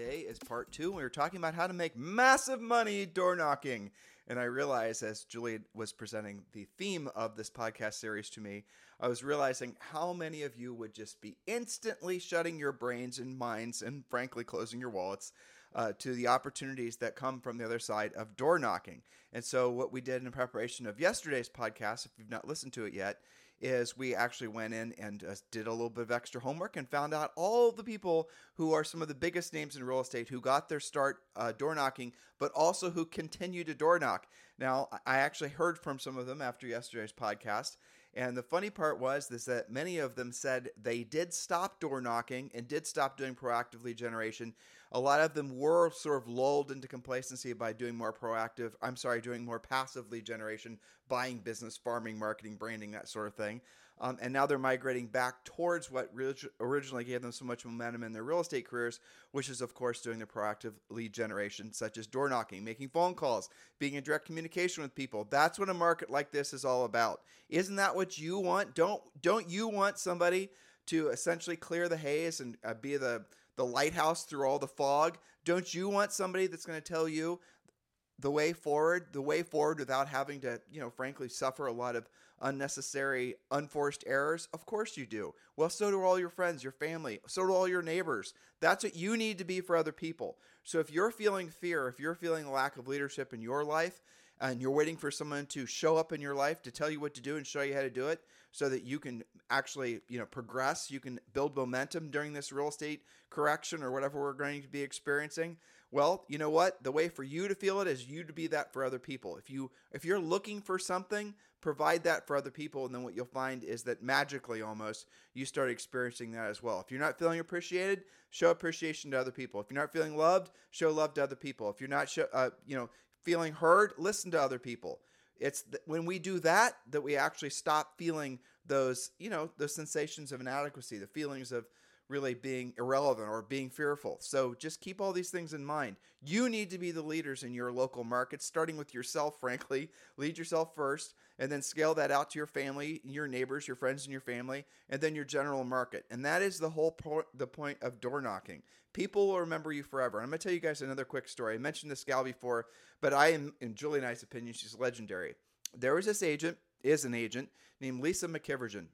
Today is part two. We were talking about how to make massive money door knocking. And I realized as Julie was presenting the theme of this podcast series to me, I was realizing how many of you would just be instantly shutting your brains and minds and frankly closing your wallets uh, to the opportunities that come from the other side of door knocking. And so, what we did in preparation of yesterday's podcast, if you've not listened to it yet, is we actually went in and uh, did a little bit of extra homework and found out all the people who are some of the biggest names in real estate who got their start uh, door knocking, but also who continue to door knock. Now, I actually heard from some of them after yesterday's podcast, and the funny part was is that many of them said they did stop door knocking and did stop doing proactive lead generation. A lot of them were sort of lulled into complacency by doing more proactive, I'm sorry, doing more passive lead generation, buying business, farming, marketing, branding, that sort of thing. Um, and now they're migrating back towards what originally gave them so much momentum in their real estate careers, which is, of course, doing the proactive lead generation, such as door knocking, making phone calls, being in direct communication with people. That's what a market like this is all about. Isn't that what you want? Don't don't you want somebody to essentially clear the haze and uh, be the the lighthouse through all the fog? Don't you want somebody that's going to tell you the way forward, the way forward without having to, you know, frankly, suffer a lot of unnecessary, unforced errors? Of course you do. Well, so do all your friends, your family, so do all your neighbors. That's what you need to be for other people. So if you're feeling fear, if you're feeling a lack of leadership in your life, and you're waiting for someone to show up in your life to tell you what to do and show you how to do it so that you can actually you know progress you can build momentum during this real estate correction or whatever we're going to be experiencing well, you know what? The way for you to feel it is you to be that for other people. If you if you're looking for something, provide that for other people and then what you'll find is that magically almost you start experiencing that as well. If you're not feeling appreciated, show appreciation to other people. If you're not feeling loved, show love to other people. If you're not show, uh, you know, feeling heard, listen to other people. It's th- when we do that that we actually stop feeling those, you know, those sensations of inadequacy, the feelings of really being irrelevant or being fearful. So just keep all these things in mind. You need to be the leaders in your local market, starting with yourself, frankly. Lead yourself first, and then scale that out to your family, your neighbors, your friends, and your family, and then your general market. And that is the whole point, the point of door knocking. People will remember you forever. And I'm going to tell you guys another quick story. I mentioned this gal before, but I am, in Julie and I's opinion, she's legendary. There was this agent, is an agent, named Lisa McKivergen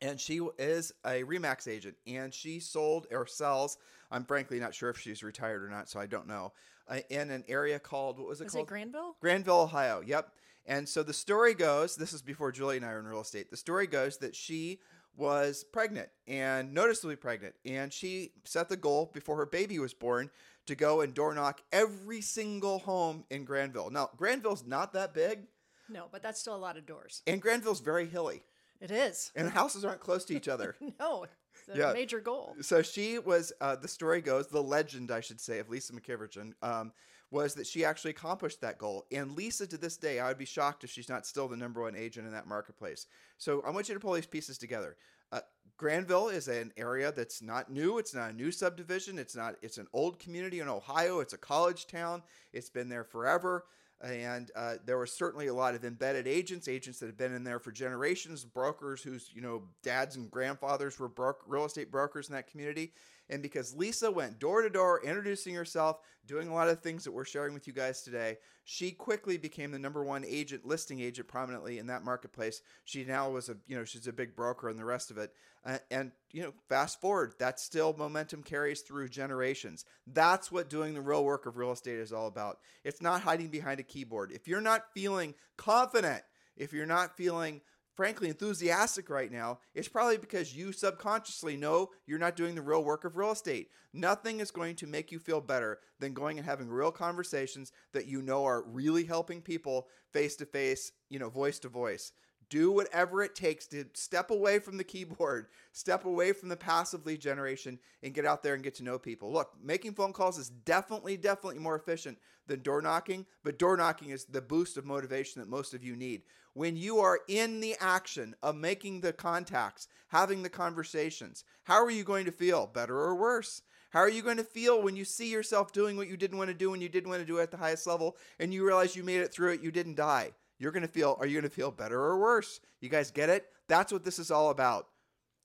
and she is a Remax agent, and she sold or sells. I'm frankly not sure if she's retired or not, so I don't know. Uh, in an area called what was it was called? It Granville. Granville, Ohio. Yep. And so the story goes. This is before Julie and I were in real estate. The story goes that she was pregnant and noticeably pregnant, and she set the goal before her baby was born to go and door knock every single home in Granville. Now Granville's not that big. No, but that's still a lot of doors. And Granville's very hilly. It is. And houses aren't close to each other. no, it's a yeah. major goal. So she was, uh, the story goes, the legend, I should say, of Lisa McKivergen, um, was that she actually accomplished that goal. And Lisa, to this day, I would be shocked if she's not still the number one agent in that marketplace. So I want you to pull these pieces together. Uh, Granville is an area that's not new. It's not a new subdivision. It's not. It's an old community in Ohio. It's a college town. It's been there forever and uh, there were certainly a lot of embedded agents, agents that had been in there for generations, brokers whose you know dads and grandfathers were bro- real estate brokers in that community. And because Lisa went door to door, introducing herself, doing a lot of things that we're sharing with you guys today, she quickly became the number one agent, listing agent prominently in that marketplace. She now was a, you know, she's a big broker and the rest of it. Uh, and, you know, fast forward, that still momentum carries through generations. That's what doing the real work of real estate is all about. It's not hiding behind a keyboard. If you're not feeling confident, if you're not feeling frankly enthusiastic right now, it's probably because you subconsciously know you're not doing the real work of real estate. Nothing is going to make you feel better than going and having real conversations that you know are really helping people face to face, you know, voice to voice. Do whatever it takes to step away from the keyboard, step away from the passive lead generation, and get out there and get to know people. Look, making phone calls is definitely, definitely more efficient than door knocking, but door knocking is the boost of motivation that most of you need. When you are in the action of making the contacts, having the conversations, how are you going to feel? Better or worse? How are you going to feel when you see yourself doing what you didn't want to do when you didn't want to do it at the highest level and you realize you made it through it, you didn't die? You're going to feel, are you going to feel better or worse? You guys get it? That's what this is all about.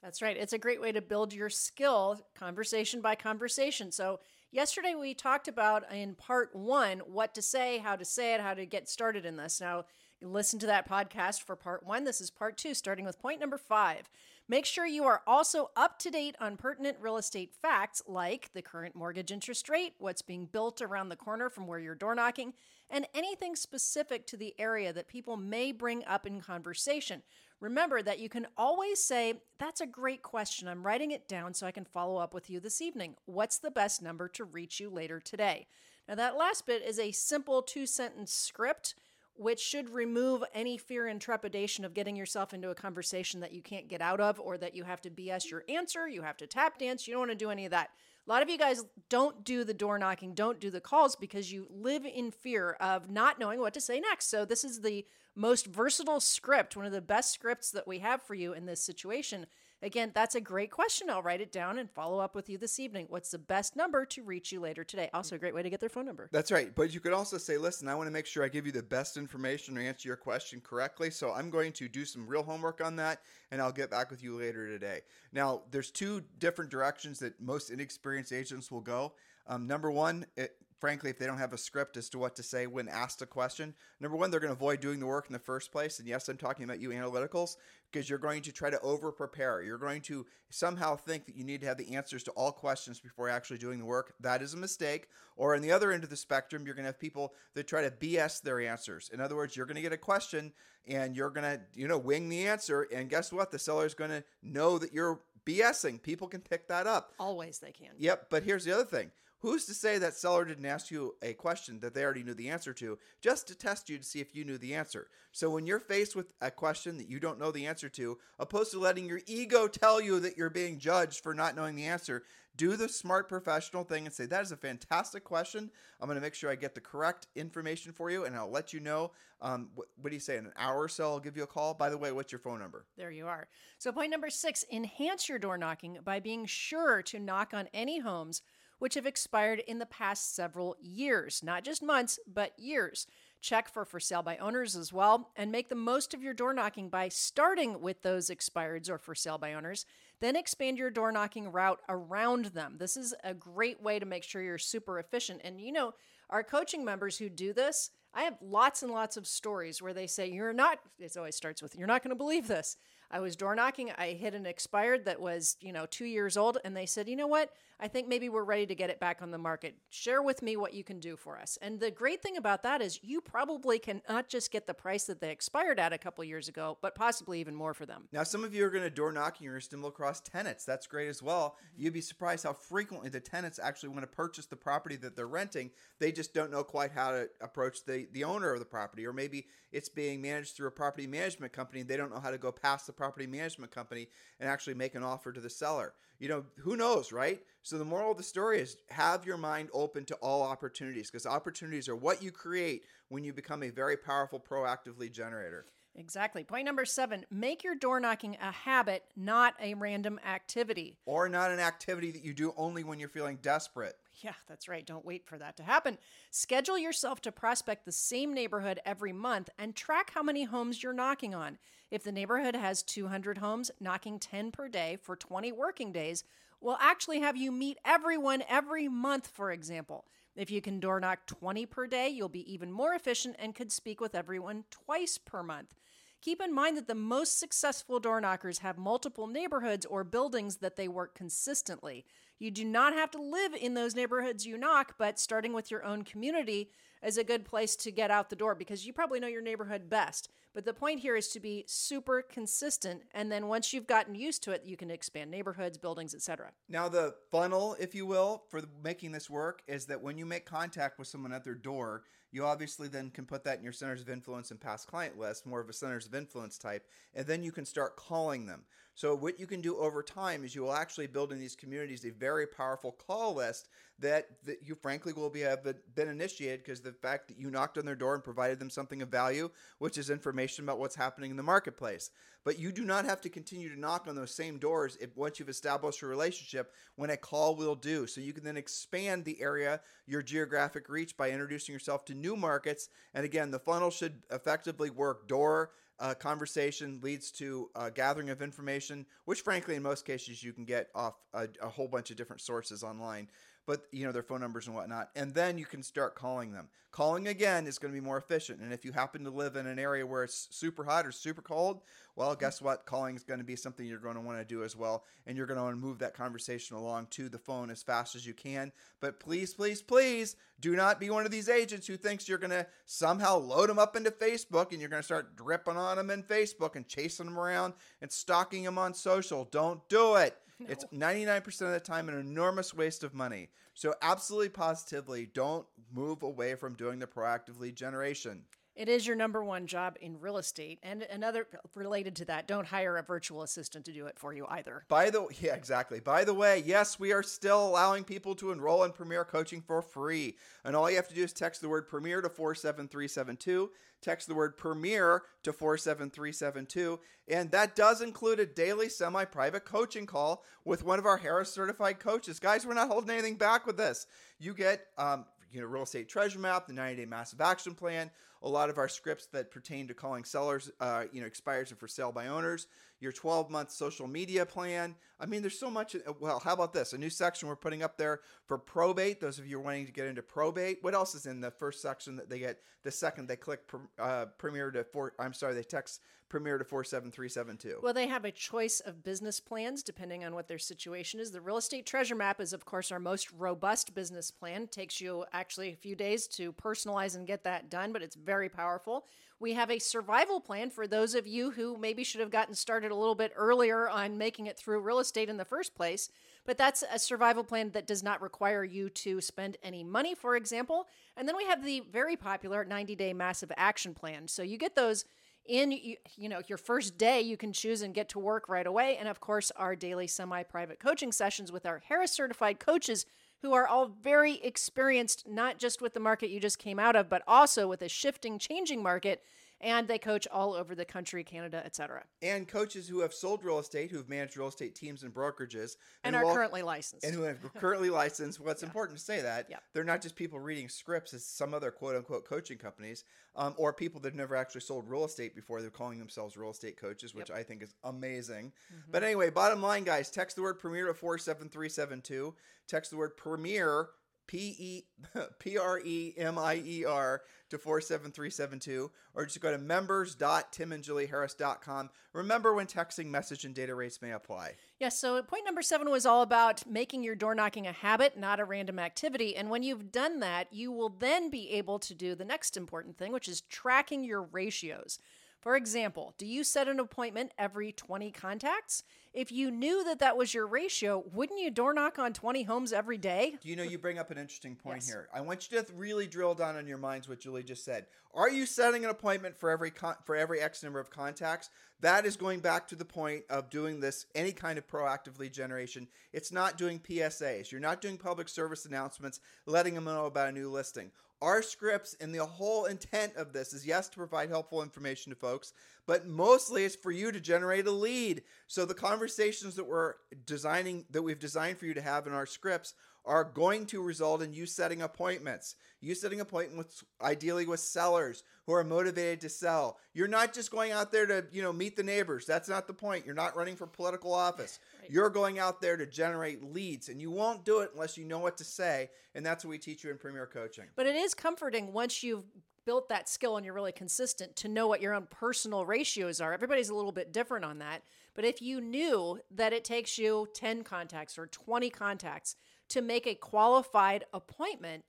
That's right. It's a great way to build your skill conversation by conversation. So, yesterday we talked about in part one what to say, how to say it, how to get started in this. Now, listen to that podcast for part one. This is part two, starting with point number five. Make sure you are also up to date on pertinent real estate facts like the current mortgage interest rate, what's being built around the corner from where you're door knocking, and anything specific to the area that people may bring up in conversation. Remember that you can always say, That's a great question. I'm writing it down so I can follow up with you this evening. What's the best number to reach you later today? Now, that last bit is a simple two sentence script which should remove any fear and trepidation of getting yourself into a conversation that you can't get out of or that you have to BS your answer, you have to tap dance, you don't want to do any of that. A lot of you guys don't do the door knocking, don't do the calls because you live in fear of not knowing what to say next. So, this is the most versatile script, one of the best scripts that we have for you in this situation Again, that's a great question. I'll write it down and follow up with you this evening. What's the best number to reach you later today? Also, a great way to get their phone number. That's right. But you could also say, listen, I want to make sure I give you the best information or answer your question correctly. So I'm going to do some real homework on that and I'll get back with you later today. Now, there's two different directions that most inexperienced agents will go. Um, number one, it, frankly, if they don't have a script as to what to say when asked a question, number one, they're going to avoid doing the work in the first place. And yes, I'm talking about you analyticals because you're going to try to over prepare. You're going to somehow think that you need to have the answers to all questions before actually doing the work. That is a mistake. Or on the other end of the spectrum, you're going to have people that try to BS their answers. In other words, you're going to get a question and you're going to, you know, wing the answer. And guess what? The seller is going to know that you're BSing. People can pick that up. Always they can. Yep. But here's the other thing Who's to say that seller didn't ask you a question that they already knew the answer to just to test you to see if you knew the answer? So when you're faced with a question that you don't know the answer to, opposed to letting your ego tell you that you're being judged for not knowing the answer, do the smart professional thing and say, That is a fantastic question. I'm going to make sure I get the correct information for you and I'll let you know. Um, what, what do you say? In an hour or so, I'll give you a call. By the way, what's your phone number? There you are. So, point number six enhance your door knocking by being sure to knock on any homes which have expired in the past several years, not just months, but years. Check for for sale by owners as well, and make the most of your door knocking by starting with those expireds or for sale by owners. Then expand your door knocking route around them. This is a great way to make sure you're super efficient. And you know, our coaching members who do this, I have lots and lots of stories where they say, You're not, it always starts with, You're not going to believe this. I was door knocking. I hit an expired that was, you know, two years old. And they said, you know what? I think maybe we're ready to get it back on the market. Share with me what you can do for us. And the great thing about that is you probably can not just get the price that they expired at a couple years ago, but possibly even more for them. Now, some of you are going to door knocking or stumble across tenants. That's great as well. Mm-hmm. You'd be surprised how frequently the tenants actually want to purchase the property that they're renting. They just don't know quite how to approach the, the owner of the property, or maybe it's being managed through a property management company. And they don't know how to go past the property management company and actually make an offer to the seller. You know, who knows, right? So the moral of the story is have your mind open to all opportunities because opportunities are what you create when you become a very powerful proactive lead generator. Exactly. Point number seven make your door knocking a habit, not a random activity. Or not an activity that you do only when you're feeling desperate. Yeah, that's right. Don't wait for that to happen. Schedule yourself to prospect the same neighborhood every month and track how many homes you're knocking on. If the neighborhood has 200 homes, knocking 10 per day for 20 working days will actually have you meet everyone every month, for example. If you can door knock 20 per day, you'll be even more efficient and could speak with everyone twice per month. Keep in mind that the most successful door knockers have multiple neighborhoods or buildings that they work consistently. You do not have to live in those neighborhoods you knock, but starting with your own community as a good place to get out the door because you probably know your neighborhood best. But the point here is to be super consistent, and then once you've gotten used to it, you can expand neighborhoods, buildings, etc. Now, the funnel, if you will, for making this work is that when you make contact with someone at their door, you obviously then can put that in your centers of influence and past client list, more of a centers of influence type, and then you can start calling them. So, what you can do over time is you will actually build in these communities a very powerful call list that, that you frankly will be have been initiated because the fact that you knocked on their door and provided them something of value, which is information about what's happening in the marketplace. But you do not have to continue to knock on those same doors if once you've established a relationship when a call will do. So you can then expand the area, your geographic reach by introducing yourself to new markets. And again, the funnel should effectively work door uh, conversation leads to a gathering of information, which frankly, in most cases, you can get off a, a whole bunch of different sources online but you know their phone numbers and whatnot and then you can start calling them. Calling again is going to be more efficient and if you happen to live in an area where it's super hot or super cold well mm-hmm. guess what? Calling is going to be something you're going to want to do as well and you're going to want to move that conversation along to the phone as fast as you can but please please please do not be one of these agents who thinks you're going to somehow load them up into facebook and you're going to start dripping on them in facebook and chasing them around and stalking them on social. Don't do it no. It's 99% of the time an enormous waste of money. So, absolutely positively, don't move away from doing the proactive lead generation. It is your number one job in real estate. And another related to that, don't hire a virtual assistant to do it for you either. By the yeah, exactly. By the way, yes, we are still allowing people to enroll in Premier Coaching for free. And all you have to do is text the word Premier to 47372. Text the word Premier to 47372. And that does include a daily semi private coaching call with one of our Harris certified coaches. Guys, we're not holding anything back with this. You get um, you know, real estate treasure map, the 90 day massive action plan, a lot of our scripts that pertain to calling sellers, uh, you know, expires and for sale by owners, your 12 month social media plan. I mean, there's so much. Uh, well, how about this? A new section we're putting up there for probate. Those of you wanting to get into probate. What else is in the first section that they get? The second they click uh, Premier to four, I'm sorry, they text Premier to 47372. Well, they have a choice of business plans depending on what their situation is. The real estate treasure map is, of course, our most robust business plan. It takes you actually a few days to personalize and get that done, but it's very powerful. We have a survival plan for those of you who maybe should have gotten started a little bit earlier on making it through real estate in the first place. But that's a survival plan that does not require you to spend any money, for example. And then we have the very popular 90 day massive action plan. So you get those in you, know your first day you can choose and get to work right away and of course our daily semi-private coaching sessions with our harris certified coaches who are all very experienced, not just with the market you just came out of, but also with a shifting, changing market and they coach all over the country, Canada, etc. And coaches who have sold real estate, who have managed real estate teams and brokerages, and, and are currently licensed, and who are currently licensed. Well, it's yeah. important to say that yeah. they're not just people reading scripts as some other quote unquote coaching companies, um, or people that have never actually sold real estate before. They're calling themselves real estate coaches, which yep. I think is amazing. Mm-hmm. But anyway, bottom line, guys, text the word Premier to four seven three seven two. Text the word Premier P E P R E M I E R to 47372 or just go to members.timandjulieharris.com. Remember when texting message and data rates may apply. Yes, so point number 7 was all about making your door knocking a habit, not a random activity. And when you've done that, you will then be able to do the next important thing, which is tracking your ratios. For example, do you set an appointment every 20 contacts? If you knew that that was your ratio, wouldn't you door knock on 20 homes every day? You know, you bring up an interesting point yes. here. I want you to really drill down on your minds what Julie just said. Are you setting an appointment for every con- for every X number of contacts? That is going back to the point of doing this any kind of proactive lead generation. It's not doing PSAs. You're not doing public service announcements, letting them know about a new listing. Our scripts and the whole intent of this is yes to provide helpful information to folks, but mostly it's for you to generate a lead. So the conversations that we're designing that we've designed for you to have in our scripts are going to result in you setting appointments. You setting appointments ideally with sellers who are motivated to sell. You're not just going out there to, you know, meet the neighbors. That's not the point. You're not running for political office. Right. You're going out there to generate leads and you won't do it unless you know what to say, and that's what we teach you in Premier Coaching. But it is comforting once you've built that skill and you're really consistent to know what your own personal ratios are. Everybody's a little bit different on that. But if you knew that it takes you 10 contacts or 20 contacts to make a qualified appointment,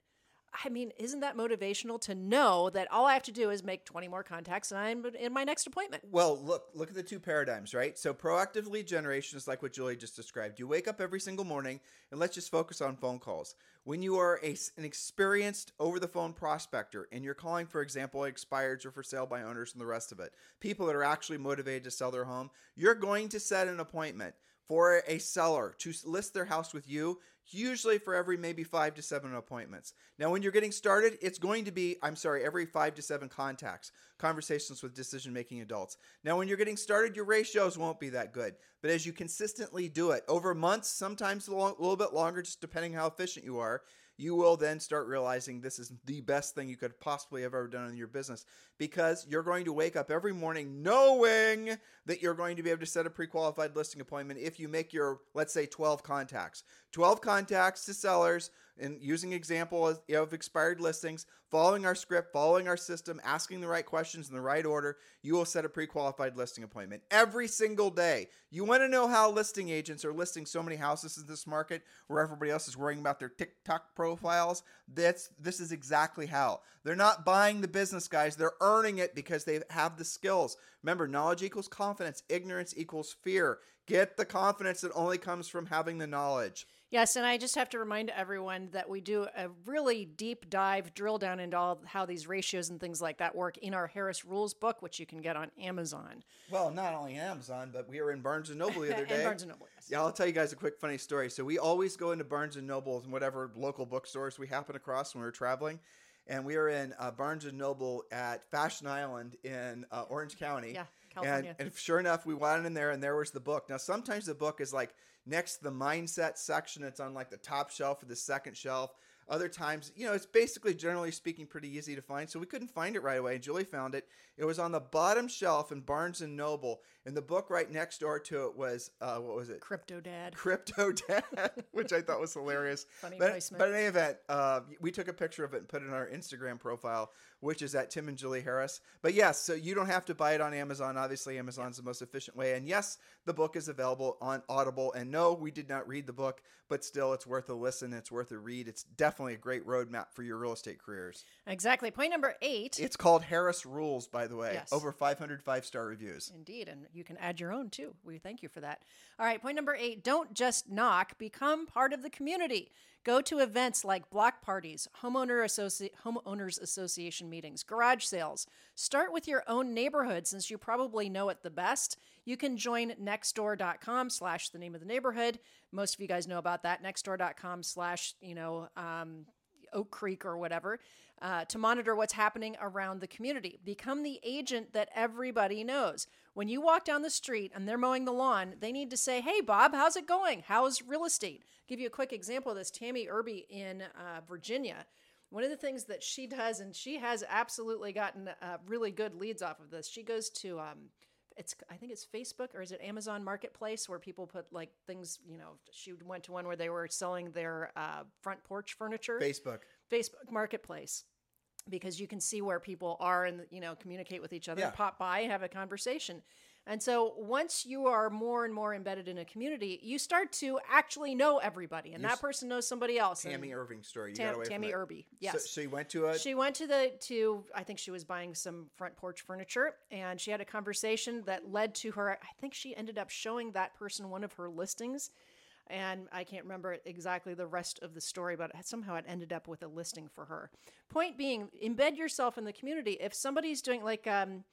I mean, isn't that motivational to know that all I have to do is make 20 more contacts and I'm in my next appointment? Well, look, look at the two paradigms, right? So proactive lead generation is like what Julie just described. You wake up every single morning and let's just focus on phone calls. When you are a, an experienced over the phone prospector and you're calling, for example, expireds or for sale by owners and the rest of it, people that are actually motivated to sell their home, you're going to set an appointment for a seller to list their house with you, usually for every maybe five to seven appointments. Now, when you're getting started, it's going to be, I'm sorry, every five to seven contacts, conversations with decision making adults. Now, when you're getting started, your ratios won't be that good. But as you consistently do it over months, sometimes a little bit longer, just depending how efficient you are, you will then start realizing this is the best thing you could possibly have ever done in your business because you're going to wake up every morning knowing that you're going to be able to set a pre qualified listing appointment if you make your, let's say, 12 contacts. 12 contacts to sellers and using example of, of expired listings, following our script, following our system, asking the right questions in the right order, you will set a pre-qualified listing appointment every single day. You want to know how listing agents are listing so many houses in this market where everybody else is worrying about their TikTok profiles? That's this is exactly how. They're not buying the business guys, they're earning it because they have the skills. Remember, knowledge equals confidence, ignorance equals fear. Get the confidence that only comes from having the knowledge. Yes, and I just have to remind everyone that we do a really deep dive drill down into all how these ratios and things like that work in our Harris Rules book, which you can get on Amazon. Well, not only Amazon, but we were in Barnes and Noble the other day. Barnes and Noble. Yes. Yeah, I'll tell you guys a quick funny story. So we always go into Barnes and Noble and whatever local bookstores we happen across when we're traveling. And we were in uh, Barnes and Noble at Fashion Island in uh, Orange County. Yeah, California. And, and sure enough, we went in there and there was the book. Now, sometimes the book is like next to the mindset section. It's on like the top shelf or the second shelf. Other times, you know, it's basically generally speaking pretty easy to find. So we couldn't find it right away. Julie found it. It was on the bottom shelf in Barnes and Noble, and the book right next door to it was uh, what was it? Crypto Dad. Crypto Dad, which I thought was hilarious. Funny but, placement. but in any event, uh, we took a picture of it and put it in our Instagram profile, which is at Tim and Julie Harris. But yes, so you don't have to buy it on Amazon. Obviously, Amazon's the most efficient way. And yes, the book is available on Audible. And no, we did not read the book, but still, it's worth a listen. It's worth a read. It's definitely a great roadmap for your real estate careers. Exactly. Point number eight. It's called Harris Rules, by the way. Yes. Over 500 five star reviews. Indeed, and you can add your own too. We thank you for that. All right, point number eight don't just knock, become part of the community. Go to events like block parties, homeowner associ- homeowners association meetings, garage sales. Start with your own neighborhood since you probably know it the best. You can join nextdoor.com slash the name of the neighborhood. Most of you guys know about that. Nextdoor.com slash, you know, um, Oak Creek or whatever. Uh, to monitor what's happening around the community. Become the agent that everybody knows. When you walk down the street and they're mowing the lawn, they need to say, Hey, Bob, how's it going? How's real estate? give you a quick example of this. Tammy Irby in uh, Virginia. One of the things that she does, and she has absolutely gotten uh, really good leads off of this, she goes to um, it's I think it's Facebook or is it Amazon Marketplace where people put like things. You know, she went to one where they were selling their uh, front porch furniture. Facebook. Facebook Marketplace because you can see where people are and you know communicate with each other, Yeah. pop by, have a conversation. And so once you are more and more embedded in a community, you start to actually know everybody, and You're that person knows somebody else. Tammy and Irving story. You Tam- got away Tammy from. Irby, So, yes. so you went to a. She went to the to I think she was buying some front porch furniture and she had a conversation that led to her I think she ended up showing that person one of her listings and I can't remember exactly the rest of the story but somehow it ended up with a listing for her. Point being embed yourself in the community. If somebody's doing like um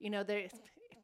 you know they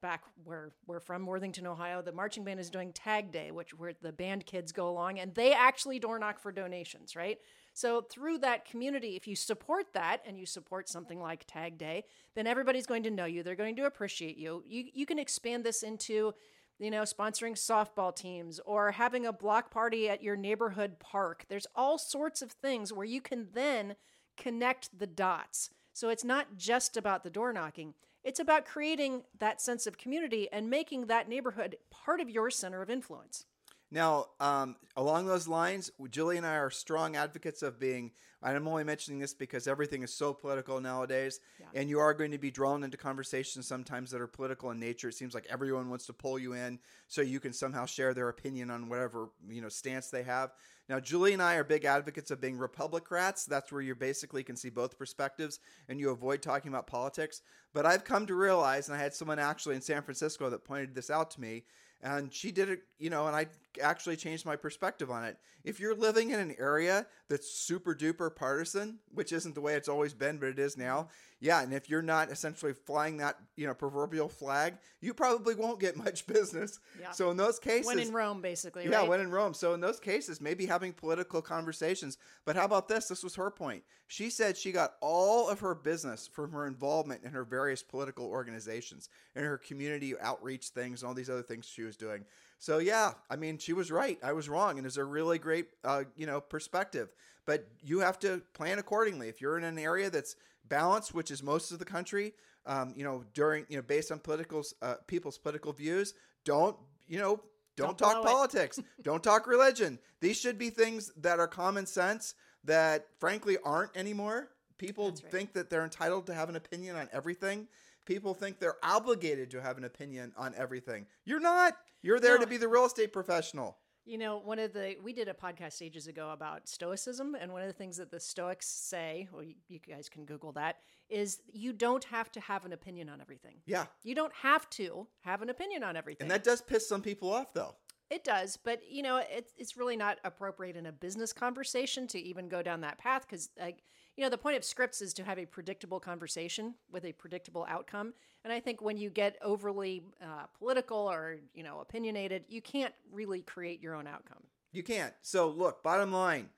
back where we're from Worthington Ohio the marching band is doing tag day which where the band kids go along and they actually door knock for donations right so through that community, if you support that and you support something like Tag Day, then everybody's going to know you. They're going to appreciate you. You you can expand this into, you know, sponsoring softball teams or having a block party at your neighborhood park. There's all sorts of things where you can then connect the dots. So it's not just about the door knocking. It's about creating that sense of community and making that neighborhood part of your center of influence. Now, um, along those lines, Julie and I are strong advocates of being. And I'm only mentioning this because everything is so political nowadays, Yeah. and you are going to be drawn into conversations sometimes that are political in nature. It seems like everyone wants to pull you in so you can somehow share their opinion on whatever you know stance they have. Now, Julie and I are big advocates of being Republicrats. That's where you basically can see both perspectives and you avoid talking about politics. But I've come to realize, and I had someone actually in San Francisco that pointed this out to me, and she did it, you know, and I actually changed my perspective on it. If you're living in an area that's super duper partisan, which isn't the way it's always been, but it is now, mm-hmm. yeah, and if you're not essentially flying that, you know, proverbial flag, you probably won't get much business. Yeah. So in those cases, when in Rome, basically. yeah, right? when in Rome. So in those cases, maybe having political conversations. But how about this? This was her point. She said she got all of her business from her involvement in her various political organizations and her community outreach things and all these other things she was doing. So yeah, I mean, she was right. I was wrong, and it's a really great, uh, you know, perspective. But you have to plan accordingly. If you're in an area that's balanced, which is most of the country, um, you know, during you know, based on political uh, people's political views, don't you know don't, Don't talk politics. don't talk religion. These should be things that are common sense that frankly aren't anymore. People right. think that they're entitled to have an opinion on everything. People think they're obligated to have an opinion on everything. You're not. You're there No. to be the real estate professional. You know, one of the we did a podcast ages ago about stoicism, and one of the things that the Stoics say, well, you, you guys can Google that, is you don't have to have an opinion on everything. Yeah. You don't have to have an opinion on everything. And that does piss some people off though. It does, but you know, it's it's really not appropriate in a business conversation to even go down that path because, like, you know, the point of scripts is to have a predictable conversation with a predictable outcome. And I think when you get overly uh, political or you know opinionated, you can't really create your own outcome. You can't. So, look, bottom line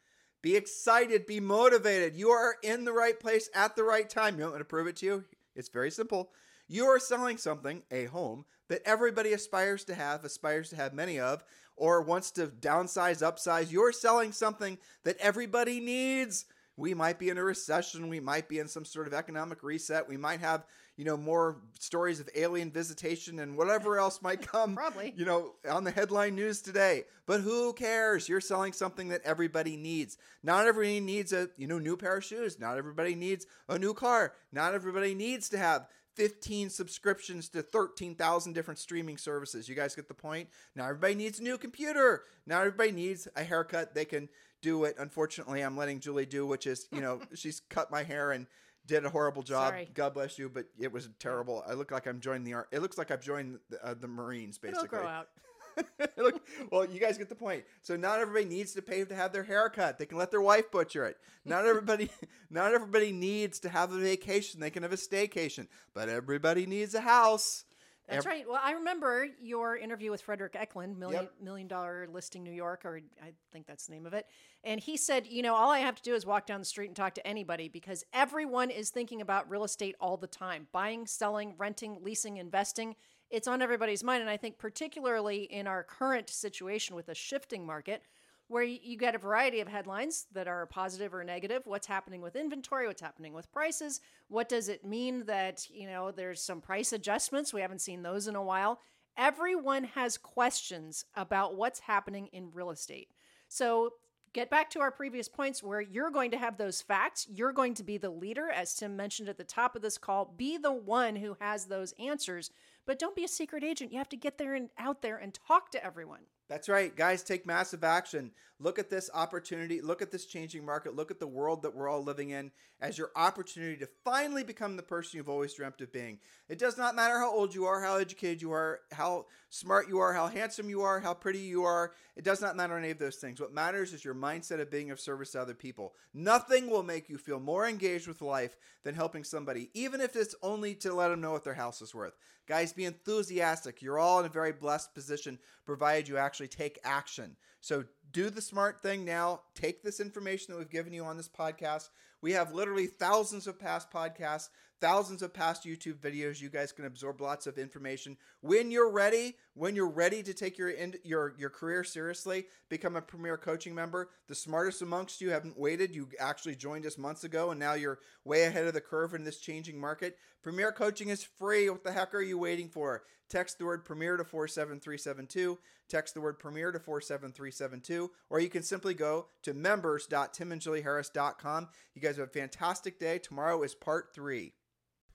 be excited, be motivated. You are in the right place at the right time. You want me to prove it to you? It's very simple. You are selling something, a home, that everybody aspires to have, aspires to have many of, or wants to downsize, upsize. You're selling something that everybody needs. We might be in a recession. We might be in some sort of economic reset. We might have, you know, more stories of alien visitation and whatever else might come Probably. you know, on the headline news today. But who cares? You're selling something that everybody needs. Not everybody needs a, you know, new pair of shoes. Not everybody needs a new car. Not everybody needs to have 15 subscriptions to 13,000 different streaming services. You guys get the point? Not everybody needs a new computer. Not everybody needs a haircut. They can do it. Unfortunately, I'm letting Julie do, which is, you know, she's cut my hair and did a horrible job. Sorry. God bless you, but it was terrible. I look like I'm joining the it looks like I've joined the, uh, the Marines basically. It'll grow out. Look, well, you guys get the point. So not everybody needs to pay to have their hair cut. They can let their wife butcher it. Not everybody, not everybody needs to have a vacation. They can have a staycation. But everybody needs a house. That's right. Well, I remember your interview with Fredrik Eklund, million Yep. million dollar listing New York, or I think that's the name of it. And he said, you know, all I have to do is walk down the street and talk to anybody because everyone is thinking about real estate all the time buying, selling, renting, leasing, investing. It's on everybody's mind. And I think, particularly in our current situation with a shifting market, where you get a variety of headlines that are positive or negative. What's happening with inventory? What's happening with prices? What does it mean that, you know, there's some price adjustments? We haven't seen those in a while. Everyone has questions about what's happening in real estate. So, get back to our previous points where you're going to have those facts. You're going to be the leader, as Tim mentioned at the top of this call. Be the one who has those answers, but don't be a secret agent. You have to get there and out there and talk to everyone. That's right. Guys, take massive action. Look at this opportunity. Look at this changing market. Look at the world that we're all living in as your opportunity to finally become the person you've always dreamt of being. It does not matter how old you are, how educated you are, how smart you are, how handsome you are, how pretty you are. It does not matter any of those things. What matters is your mindset of being of service to other people. Nothing will make you feel more engaged with life than helping somebody, even if it's only to let them know what their house is worth. Guys, be enthusiastic. You're all in a very blessed position, provided you actually take action. So do the smart thing now. Take this information that we've given you on this podcast. We have literally thousands of past podcasts, thousands of past YouTube videos. You guys can absorb lots of information. When you're ready, when you're ready to take your your your career seriously, become a premier coaching member. The smartest amongst you haven't waited. You actually joined us months ago, and now you're way ahead of the curve in this changing market. Premier coaching is free. What the heck are you waiting for? Text the word premier to 47372. Text the word premier to 47372. Or you can simply go to members.timandjulieharris.com. You guys have a fantastic day. Tomorrow is part three.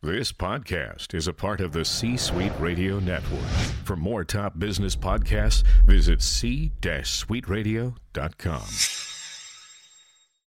This podcast is a part of the C Suite Radio Network. For more top business podcasts, visit c-suiteradio.com.